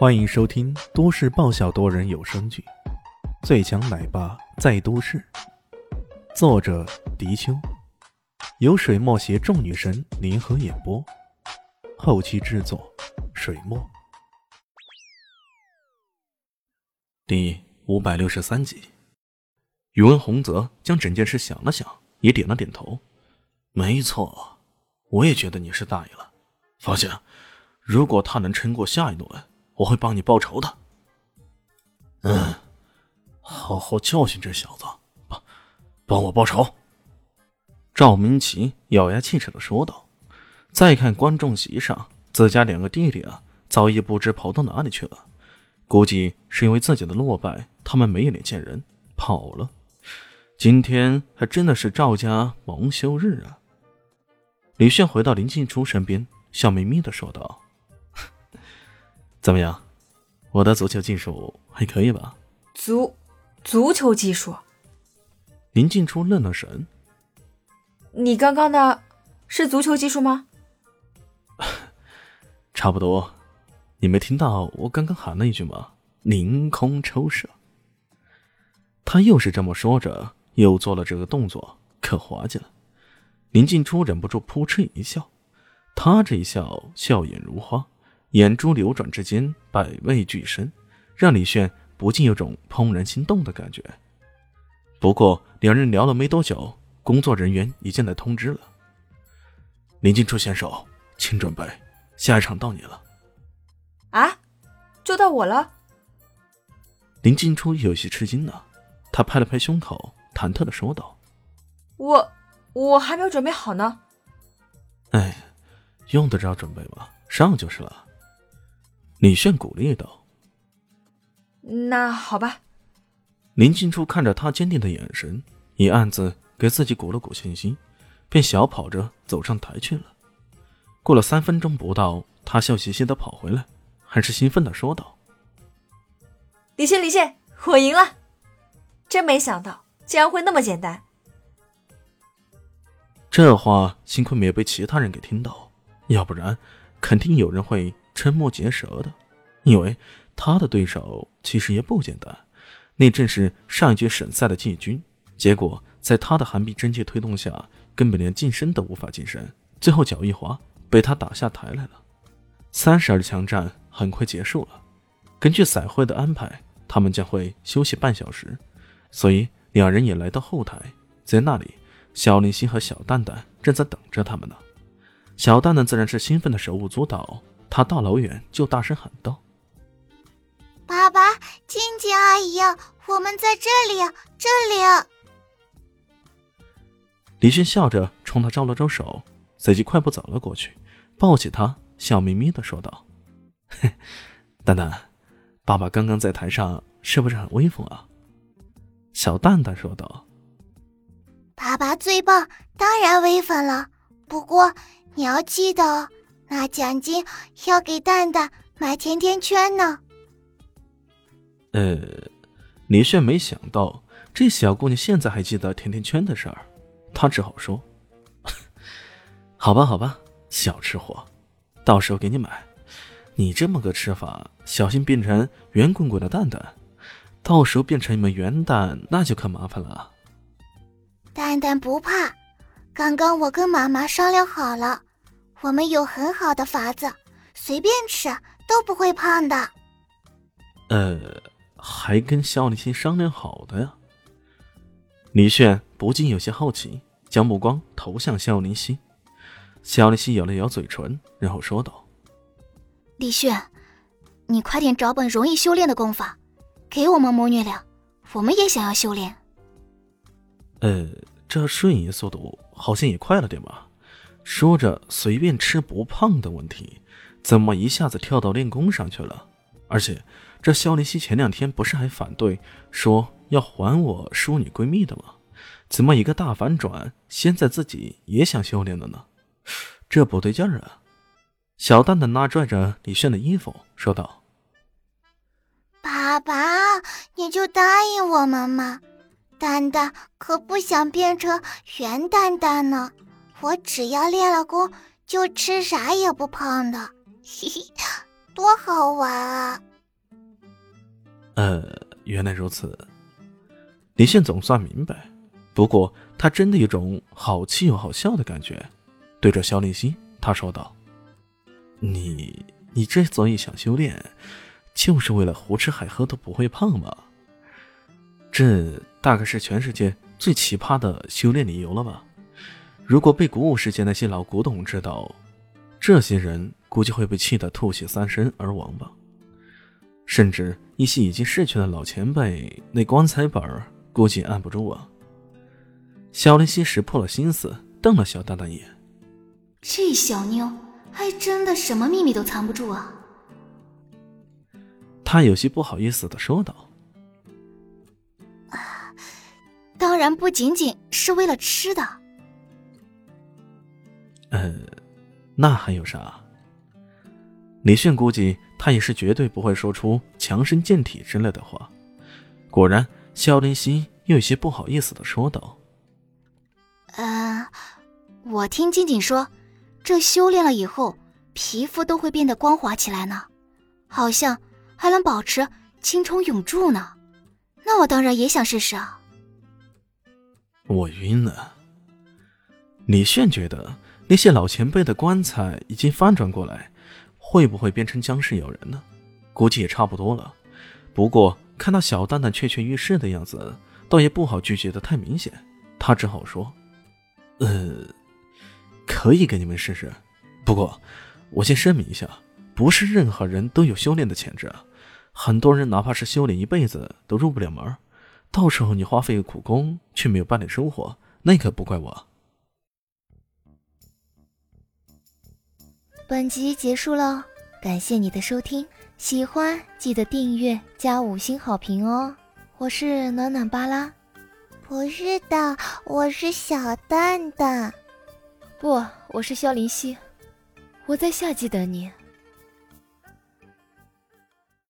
欢迎收听都市爆笑多人有声剧《最强奶爸在都市》，作者：迪秋，由水墨携众女神联合演播，后期制作：水墨。第五百六十三集，宇文洪泽将整件事想了想，也点了点头：“没错，我也觉得你是大意了。放心，如果他能撑过下一轮。”我会帮你报仇的。嗯，好好教训这小子，帮帮我报仇。赵明奇咬牙切齿的说道。再看观众席上，自家两个弟弟啊，早已不知跑到哪里去了。估计是因为自己的落败，他们没脸见人，跑了。今天还真的是赵家蒙羞日啊！李炫回到林静初身边，笑眯眯的说道。怎么样，我的足球技术还可以吧？足足球技术？林静初愣了神。你刚刚的是足球技术吗？差不多。你没听到我刚刚喊了一句吗？凌空抽射。他又是这么说着，又做了这个动作，可滑稽了。林静初忍不住扑哧一笑，他这一笑，笑眼如花。眼珠流转之间，百味俱生，让李炫不禁有种怦然心动的感觉。不过，两人聊了没多久，工作人员已经来通知了。林静初选手，请准备，下一场到你了。啊，就到我了？林静初有些吃惊呢，他拍了拍胸口，忐忑的说道：“我，我还没有准备好呢。”哎，用得着准备吗？上就是了。李炫鼓励道：“那好吧。”林静初看着他坚定的眼神，也暗自给自己鼓了鼓信心，便小跑着走上台去了。过了三分钟不到，他笑嘻嘻的跑回来，很是兴奋的说道：“李炫，李炫，我赢了！真没想到，竟然会那么简单。”这话幸亏没有被其他人给听到，要不然肯定有人会。瞠目结舌的，因为他的对手其实也不简单，那正是上一届省赛的季军。结果在他的寒碧真气推动下，根本连近身都无法近身，最后脚一滑，被他打下台来了。三十二强战很快结束了，根据赛会的安排，他们将会休息半小时，所以两人也来到后台，在那里，小林星和小蛋蛋正在等着他们呢。小蛋蛋自然是兴奋的手舞足蹈。他大老远就大声喊道：“爸爸，静静阿姨，我们在这里，这里！”李迅笑着冲他招了招手，随即快步走了过去，抱起他，笑眯眯的说道：“嘿，蛋蛋，爸爸刚刚在台上是不是很威风啊？”小蛋蛋说道：“爸爸最棒，当然威风了。不过你要记得。”那奖金要给蛋蛋买甜甜圈呢。呃，李炫没想到这小姑娘现在还记得甜甜圈的事儿，他只好说：“ 好吧，好吧，小吃货，到时候给你买。你这么个吃法，小心变成圆滚滚的蛋蛋，到时候变成一枚圆蛋，那就可麻烦了。”蛋蛋不怕，刚刚我跟妈妈商量好了。我们有很好的法子，随便吃都不会胖的。呃，还跟肖立新商量好的呀？李炫不禁有些好奇，将目光投向肖林希。肖林希咬了咬嘴唇，然后说道：“李炫，你快点找本容易修炼的功法，给我们母女俩，我们也想要修炼。”呃，这瞬移速度好像也快了点吧？说着随便吃不胖的问题，怎么一下子跳到练功上去了？而且这肖林熙前两天不是还反对说要还我淑女闺蜜的吗？怎么一个大反转，现在自己也想修炼了呢？这不对劲儿啊！小蛋蛋拉拽着李炫的衣服说道：“爸爸，你就答应我们嘛！蛋蛋可不想变成圆蛋蛋呢。”我只要练了功，就吃啥也不胖的，嘿嘿，多好玩啊！原来如此。李现总算明白，不过他真的有种好气又好笑的感觉。对着萧林希，他说道：“你，你之所以想修炼，就是为了胡吃海喝都不会胖吗？这大概是全世界最奇葩的修炼理由了吧？如果被古武世界那些老古董知道，这些人估计会被气得吐血三身而亡吧。甚至一些已经逝去的老前辈，那棺材本儿估计按不住啊。”小林希识破了心思，瞪了小蛋蛋一眼。这小妞还真的什么秘密都藏不住啊！他有些不好意思的说道：“啊，当然不仅仅是为了吃的。呃，那还有啥？”李炫估计他也是绝对不会说出强身健体之类的话。果然，肖林希又有些不好意思的说道：“呃，我听静静说。”这修炼了以后，皮肤都会变得光滑起来呢，好像还能保持青春永驻呢。那我当然也想试试啊！我晕了。李炫觉得那些老前辈的棺材已经翻转过来，会不会变成僵尸咬人呢？估计也差不多了。不过看到小蛋蛋跃跃欲试的样子，倒也不好拒绝的太明显。他只好说：“呃。”可以给你们试试，不过我先声明一下，不是任何人都有修炼的潜质，很多人哪怕是修炼一辈子都入不了门，到时候你花费苦功却没有半点收获，那可不怪我。本集结束了，感谢你的收听，喜欢记得订阅加五星好评哦。我是暖暖巴拉，不是的，我是小蛋蛋。不，我是萧林希，我在夏季等你。